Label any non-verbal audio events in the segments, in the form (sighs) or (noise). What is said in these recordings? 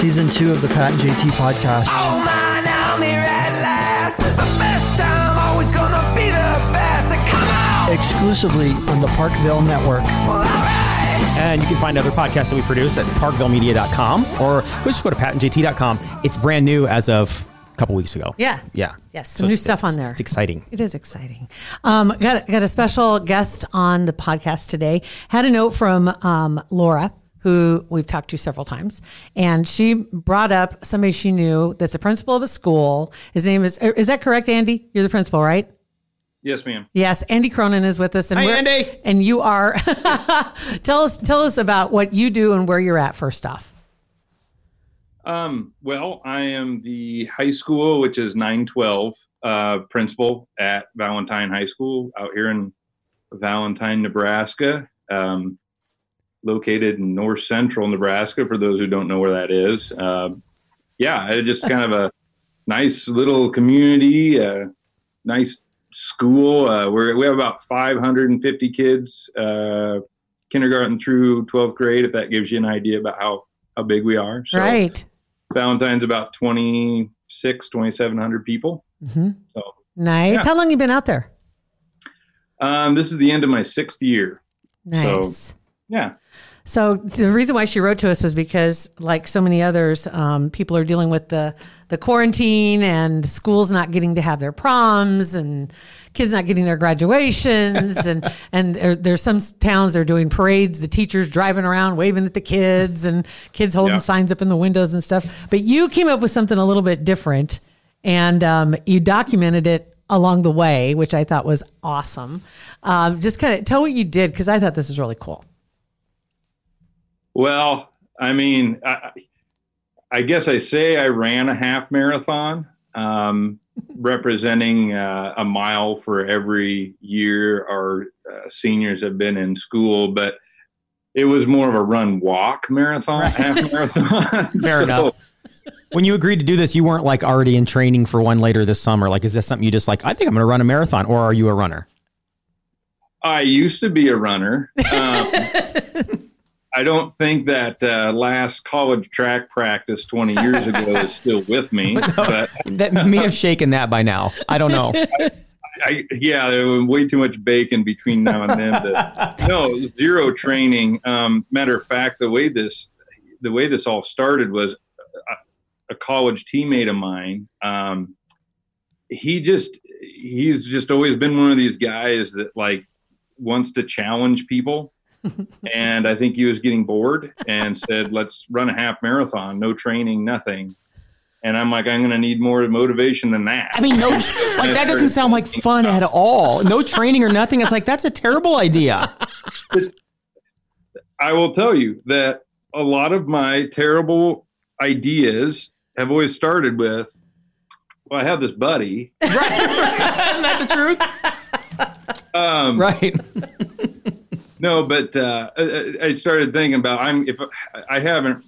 season two of the Pat and JT podcast. Oh man, I'm here at last. The best time, always gonna be the best. Come on! Exclusively on the Parkville Network. All right. And you can find other podcasts that we produce at parkvillemedia.com or just go to patandjt.com. It's brand new as of a couple weeks ago. Yeah. Yeah. Yes, some new stuff on there. It's exciting. It is exciting. Um, got got a special guest on the podcast today. Had a note from um, Laura, who we've talked to several times, and she brought up somebody she knew that's a principal of a school. His name is is that correct, Andy? You're the principal, right? Yes, ma'am. Yes, Andy Cronin is with us. And Hi, Andy. And you are. (laughs) tell us tell us about what you do and where you're at. First off. Um, well, I am the high school, which is 912, uh, principal at Valentine High School out here in Valentine, Nebraska, um, located in north central Nebraska, for those who don't know where that is. Uh, yeah, it's just kind of a nice little community, uh, nice school. Uh, we're, we have about 550 kids, uh, kindergarten through 12th grade, if that gives you an idea about how, how big we are. So, right. Valentine's about 26, 2,700 people. Mhm. So Nice. Yeah. How long you been out there? um, this is the end of my sixth year. Nice. Yeah. So the reason why she wrote to us was because, like so many others, um, people are dealing with the the quarantine and schools not getting to have their proms and kids not getting their graduations (laughs) and and there, there's some towns that are doing parades. The teachers driving around waving at the kids and kids holding Yeah. signs up in the windows and stuff. But you came up with something a little bit different, and um, you documented it along the way, which I thought was awesome. Um, just kind of tell what you did because I thought this was really cool. Well, I mean, I, I guess I say I ran a half marathon, um, (laughs) representing uh, a mile for every year our uh, seniors have been in school, but it was more of a run walk marathon, half marathon. (laughs) (laughs) Fair enough. When you agreed to do this, you weren't like already in training for one later this summer. Like, is this something you just like, I think I'm going to run a marathon, or are you a runner? I used to be a runner. Um, I don't think that uh, last college track practice 20 years ago is (laughs) still with me. But That may have shaken that by now. I don't know. (laughs) I, yeah, there was way too much bacon between now and then. To, (laughs) no, zero training. Um, matter of fact, the way this the way this all started was a, a college teammate of mine. Um, he just he's just always been one of these guys that like wants to challenge people. And I think he was getting bored and said, "Let's run a half marathon, no training, nothing." And I'm like, I'm going to need more motivation than that. I mean, no, like that doesn't sound like fun at all. No training or nothing. It's like that's a terrible idea. It's, I will tell you that a lot of my terrible ideas have always started with, well, I have this buddy. Right? (laughs) Isn't that the truth? Um, Right. No, but uh, I, I started thinking about I'm if I haven't.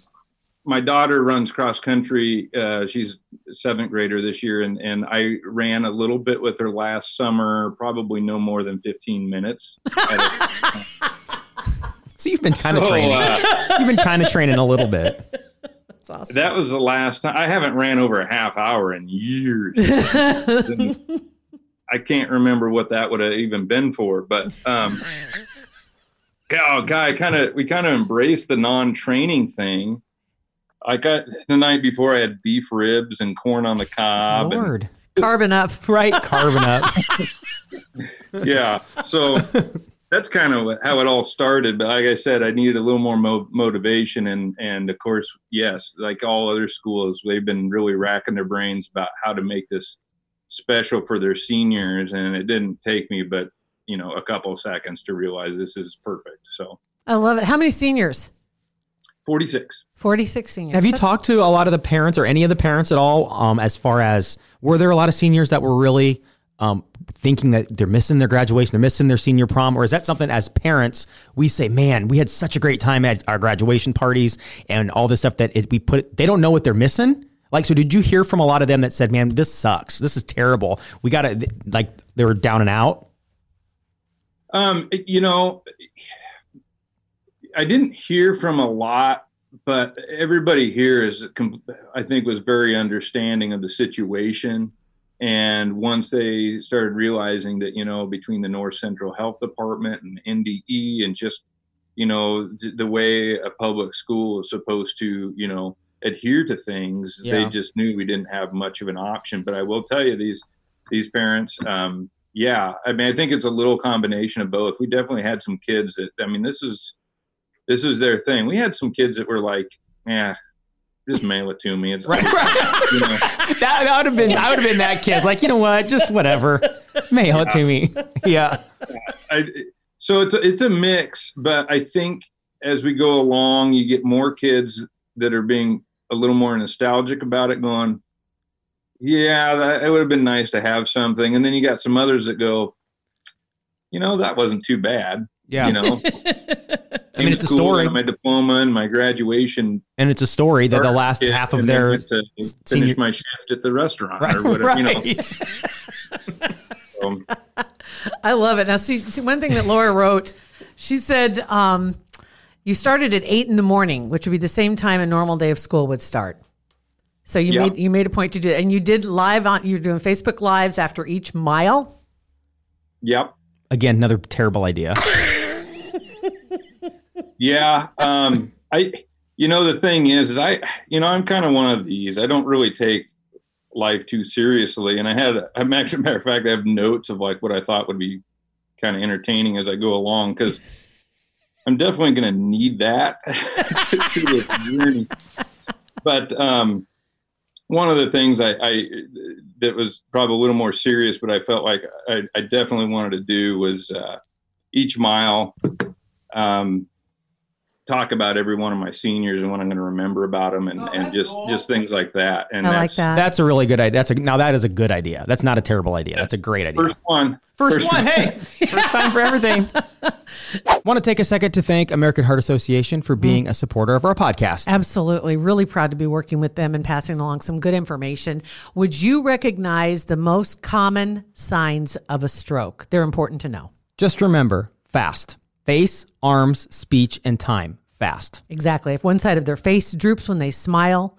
My daughter runs cross country. Uh, she's a seventh grader this year, and and I ran a little bit with her last summer. Probably no more than fifteen minutes. (laughs) So you've been kind of So, training. uh, You've been kind of training a little bit. That's awesome. that was the last time. I haven't ran over a half hour in years. (laughs) I can't remember what that would have even been for, but um, oh, guy, kind of we kind of embraced the non-training thing. I got the night before I had beef ribs and corn on the cob. and- Lord, (laughs) Carbon up. right? Carving up. (laughs) yeah, so that's kind of how it all started. But like I said, I needed a little more mo- motivation, and and of course, yes, like all other schools, they've been really racking their brains about how to make this special for their seniors, and it didn't take me but you know a couple of seconds to realize this is perfect. So I love it. How many seniors? forty six. 46 seniors. Have you That's- talked to a lot of the parents or any of the parents at all? Um, as far as were there a lot of seniors that were really um, thinking that they're missing their graduation, they're missing their senior prom, or is that something as parents we say, man, we had such a great time at our graduation parties and all this stuff that it, we put. They don't know what they're missing. Like, so did you hear from a lot of them that said, man, this sucks, this is terrible. We got to like they were down and out. Um, you know, I didn't hear from a lot but everybody here is, I think, was very understanding of the situation. And once they started realizing that, you know, between the North Central Health Department and NDE and just, you know, th- the way a public school is supposed to, you know, adhere to things, Yeah. they just knew we didn't have much of an option. But I will tell you, these these parents, um, yeah, I mean, I think it's a little combination of both. We definitely had some kids that, I mean, this is this is their thing. We had some kids that were like, yeah, just mail it to me. It's Right. you know, (laughs) that, that would have been I would have been that kid. Like, you know what? Just whatever. Mail it to me. (laughs) Yeah. I, so it's a, it's a mix, but I think as we go along, you get more kids that are being a little more nostalgic about it, going, "Yeah, that, it would have been nice to have something," and then you got some others that go, "You know, that wasn't too bad." Yeah. You know, (laughs) I mean, it's a story. My diploma and my graduation. And it's a story that the last half of their to finish senior- my shift at the restaurant right, or (laughs) whatever. You know, right. so, (laughs) I love it. Now, see, see, one thing that Laura wrote, she said, um, you started at eight in the morning, which would be the same time a normal day of school would start. So you Yeah. made you made a point to do it, and you did live on. You're doing Facebook lives after each mile. yep. Again, another terrible idea. (laughs) Yeah. Um, I, you know, the thing is, is I, you know, I'm kind of one of these. I don't really take life too seriously. And I had, I'm actually, matter of fact, I have notes of like what I thought would be kind of entertaining as I go along because I'm definitely going to need that (laughs) to do this journey. But um, one of the things I, I that was probably a little more serious, but I felt like I, I definitely wanted to do was uh, each mile um, talk about every one of my seniors and what I'm going to remember about them, and, oh, and just just things like that. And I like that's that. That's a really good idea. That's a now that is a good idea. That's not a terrible idea. That's a great idea. first one. First, one, (laughs) hey, first time for everything. (laughs) Want to take a second to thank American Heart Association for mm-hmm. being a supporter of our podcast. Absolutely. Really proud to be working with them and passing along some good information. Would you recognize the most common signs of a stroke? They're important to know. Just remember, fast. Face, arms, speech, and time. Fast. Exactly. If one side of their face droops when they smile,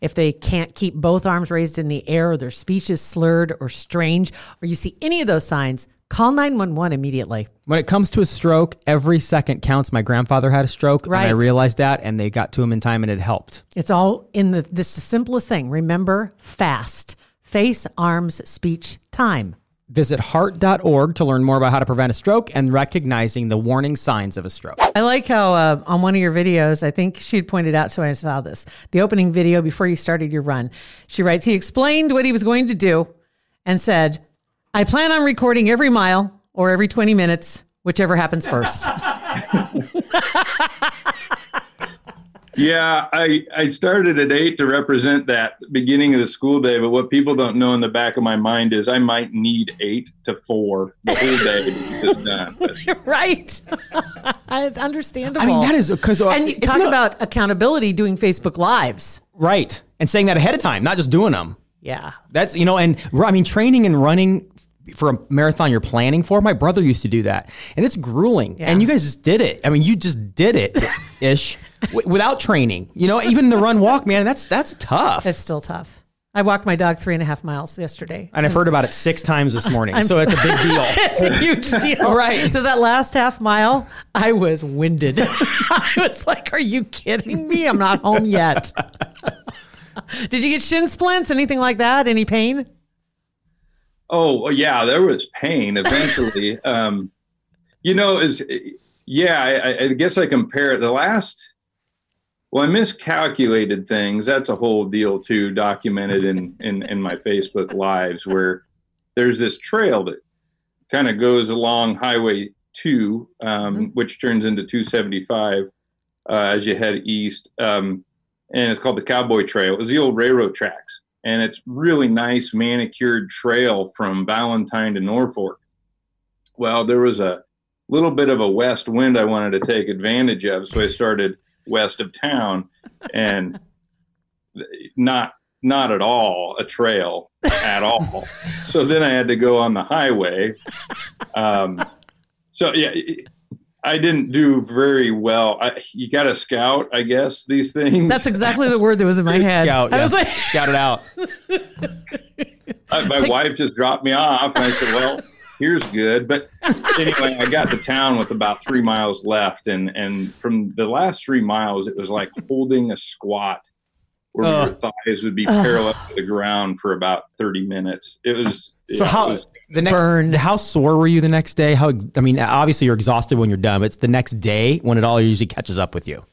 if they can't keep both arms raised in the air, or their speech is slurred or strange, or you see any of those signs, call 911 immediately. When it comes to a stroke, every second counts. My grandfather had a stroke, and I realized that, and they got to him in time, and it helped. It's all in the this the simplest thing. Remember fast. Face, arms, speech, time. Visit heart.org to learn more about how to prevent a stroke and recognizing the warning signs of a stroke. I like how uh, on one of your videos, I think she had pointed out, so I saw this, the opening video before you started your run. She writes, he explained what he was going to do and said, I plan on recording every mile or every 20 minutes, whichever happens first. (laughs) (laughs) Yeah, I I started at eight to represent that beginning of the school day, but what people don't know in the back of my mind is I might need eight to four the whole day to get this done. (laughs) Right. (laughs) it's understandable. I mean, that is because uh, and you talk about accountability doing Facebook Lives. right and saying that ahead of time, not just doing them. Yeah. That's you know, and I mean, training and running for a marathon you're planning for. My brother used to do that, and it's grueling. Yeah. And you guys just did it. I mean, you just did it (laughs) ish w- without training. You know, even the run walk, man, that's that's tough. It's still tough. I walked my dog three and a half miles yesterday. and I've heard about it six times this (laughs) morning, I'm so it's a big deal. (laughs) it's a huge deal. Right. Because that last half mile, I was winded. (laughs) I was like, are you kidding me? I'm not home yet. Did you get shin splints? Anything like that? Any pain? oh yeah, there was pain eventually. um, you know, is yeah, I, I guess I compare it. The last, well, I miscalculated things. That's a whole deal too, documented in in in my Facebook lives where there's this trail that kind of goes along Highway Two, um, which turns into 275 uh, as you head east, um, and it's called the Cowboy Trail. It was the old railroad tracks, and it's really nice manicured trail from Valentine to Norfolk. Well, there was a little bit of a west wind I wanted to take advantage of, so I started west of town, and not not at all a trail at all. (laughs) so then I had to go on the highway. Um, so yeah, I didn't do very well. I, you got to scout, I guess, these things. That's exactly the word that was in my (laughs) head. Scout, I yeah. was like, scout it out. (laughs) I, my wife just dropped me off, and I said, "Well, here's good." But anyway, I got to town with about three miles left, and and from the last three miles, it was like holding a squat, where your thighs would be parallel to the ground for about thirty minutes. It was So yeah, how was- the next Burn. how sore were you the next day? How I mean, obviously you're exhausted when you're done, but it's the next day when it all usually catches up with you,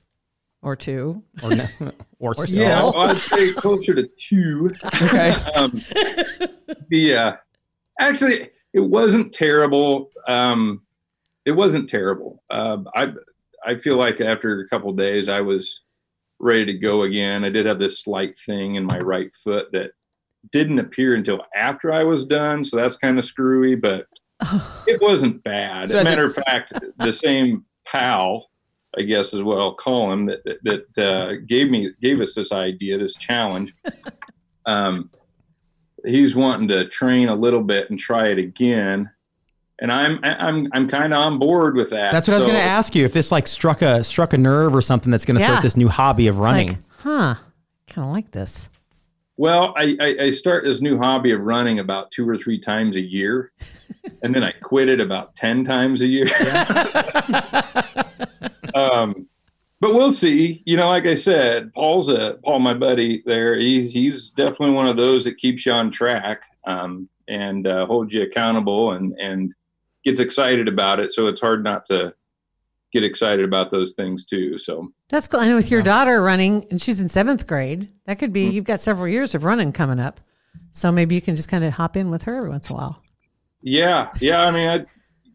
or two. or ne- (laughs) or, Or still. yeah, well, I'd say closer to two. Okay. (laughs) um, the uh, actually it wasn't terrible. Um, it wasn't terrible. Uh, I I feel like after a couple days I was ready to go again. I did have this slight thing in my right foot that didn't appear until after I was done, so that's kind of screwy, but (sighs) it wasn't bad. So As a- matter of fact, the same pal, I guess is what I'll call him, that that, that uh, gave me gave us this idea, this challenge. (laughs) Um, he's wanting to train a little bit and try it again, and I'm I'm I'm kind of on board with that. That's what I was going to ask you. If this like struck a struck a nerve or something that's going to Yeah. start this new hobby of running. Like, huh? Kind of like this. Well, I, I, I start this new hobby of running about two or three times a year, and then I quit it about ten times a year. (laughs) um, but we'll see. You know, like I said, Paul's a Paul, my buddy there. He's he's definitely one of those that keeps you on track um, and uh, holds you accountable and and gets excited about it. So it's hard not to get excited about those things too. So That's cool. And with your daughter running, and she's in seventh grade, that could Mm-hmm. be, you've got several years of running coming up. So maybe you can just kind of hop in with her every once in a while. yeah, yeah. I mean, I,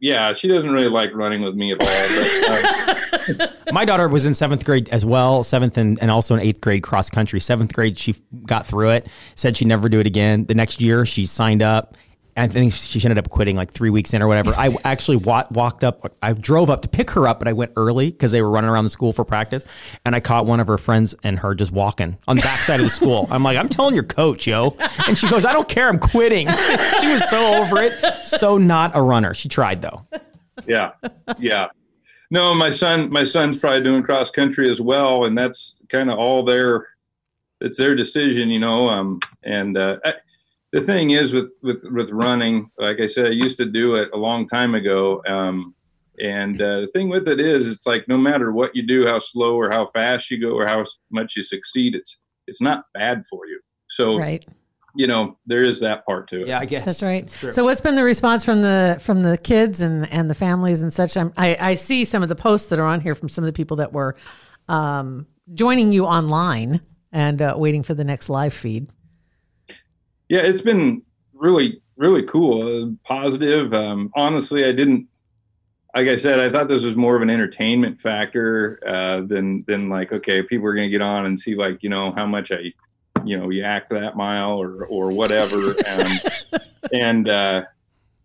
yeah, she doesn't really like running with me at all. But, (laughs) uh, My daughter was in seventh grade as well, seventh and, and also in eighth grade cross country. Seventh grade, she got through it, said she'd never do it again. The next year, she signed up. And I think she ended up quitting like three weeks in or whatever. I (laughs) actually wa- walked up, I drove up to pick her up, but I went early because they were running around the school for practice. And I caught one of her friends and her just walking on the backside of the school. I'm like, I'm telling your coach, yo. And she goes, I don't care. I'm quitting. (laughs) she was so over it. So not a runner. She tried though. yeah yeah no my son my son's probably doing cross country as well and that's kind of all their it's their decision you know um and uh I, the thing is with with with running like i said i used to do it a long time ago um and uh, the thing with it is it's like no matter what you do how slow or how fast you go or how much you succeed it's it's not bad for you so Right. you know there is that part to it Yeah, I guess. That's right. So, what's been the response from the from the kids and and the families and such? I'm, I I see some of the posts that are on here from some of the people that were um, joining you online and uh, waiting for the next live feed. Yeah, it's been really, really cool. Uh, positive. Um, honestly, I didn't. Like I said, I thought this was more of an entertainment factor uh, than than like okay, people are going to get on and see like you know how much I, you know, yak that mile or or whatever, um, (laughs) and uh,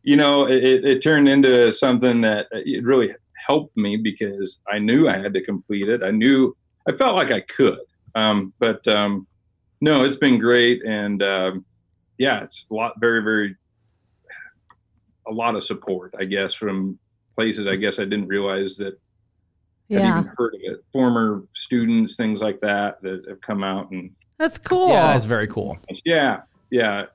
you know it, it it turned into something that uh, it really helped me because I knew I had to complete it. I knew I felt like I could, um, but um, no, it's been great and. Um, yeah, it's a lot, very, very, a lot of support, I guess, from places I guess I didn't realize that Yeah, have even heard of it. Former students, things like that, that have come out and that's cool. Yeah, that's very cool. yeah, yeah,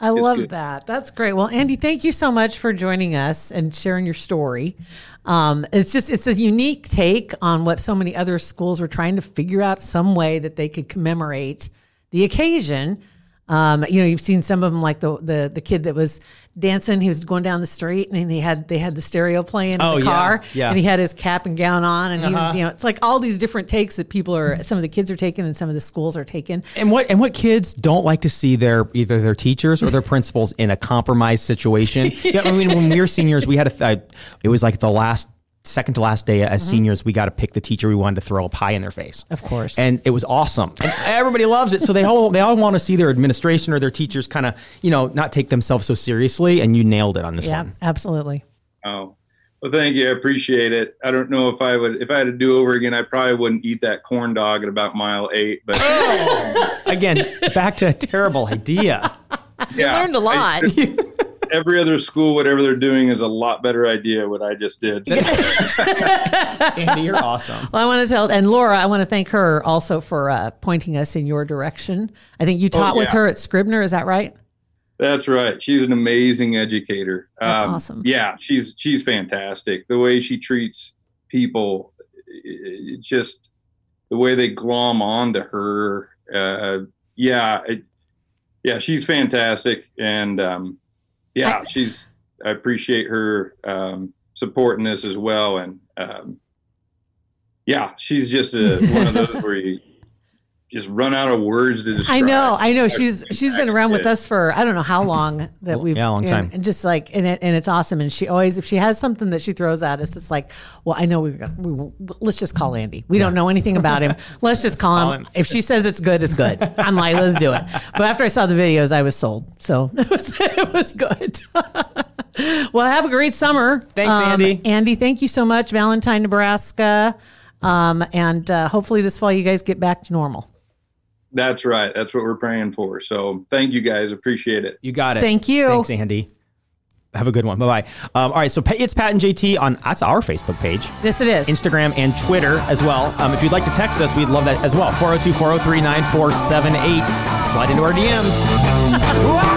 I love good. that. That's great. Well, Andy, thank you so much for joining us and sharing your story. Um, it's just it's a unique take on what so many other schools were trying to figure out some way that they could commemorate the occasion. Um, you know, you've seen some of them, like the the the kid that was dancing. He was going down the street, and he had they had the stereo playing in Oh, the car, yeah. and he had his cap and gown on, and he Uh-huh. was, you know, it's like all these different takes that people are. Some of the kids are taking, and some of the schools are taking. And what and what kids don't like to see their either their teachers or their principals in a compromised situation. (laughs) yeah, I mean, when we were seniors, we had a th- it was like the last second to last day as mm-hmm. seniors, we got to pick the teacher we wanted to throw a pie in their face. Of course. And it was awesome. And everybody loves it. So they all they all want to see their administration or their teachers kind of, you know, not take themselves so seriously and you nailed it on this Yeah, one. absolutely. Oh, well, thank you. I appreciate it. I don't know if I would, if I had to do over again, I probably wouldn't eat that corn dog at about mile eight. But (laughs) Again, back to a terrible idea. yeah, Learned a lot. Every other school, whatever they're doing, is a lot better idea. What I just did. (laughs) Andy, you're awesome. Well, I want to tell, and Laura, I want to thank her also for uh, pointing us in your direction. I think you taught with Oh, yeah. her at Scribner. Is that right? That's right. She's an amazing educator. That's awesome. Yeah, she's she's fantastic. The way she treats people, it, it just the way they glom onto her. Uh, yeah, it, yeah, she's fantastic, and um, yeah, I- she's. I appreciate her um, supporting this as well, and um, yeah, she's just a, one of those (laughs) where you just run out of words to describe. I know, I know. She's she's been around with us for I don't know how long that we've yeah, a long time. and, just like and it, and it's awesome. And she always if she has something that she throws at us, it's like, well, I know we're gonna we, will- let's just call Andy. We don't know anything about him. (laughs) Let's just call, call him. him. If she says it's good, it's good. I'm like, let's do it. But after I saw the videos, I was sold. So (laughs) it was it was good. (laughs) well, have a great summer. Thanks, Um, Andy. Andy, thank you so much, Valentine, Nebraska. Um, and uh, hopefully this fall you guys get back to normal. That's right. That's what we're praying for. So thank you guys. Appreciate it. You got it. Thank you. Thanks, Andy. Have a good one. Bye bye. Um, all right, so Pa- it's Pat and JT on that's our Facebook page, Yes, it is. Instagram, and Twitter as well. Um, if you'd like to text us, we'd love that as well. 402 403 9478. Slide into our DMs. (laughs)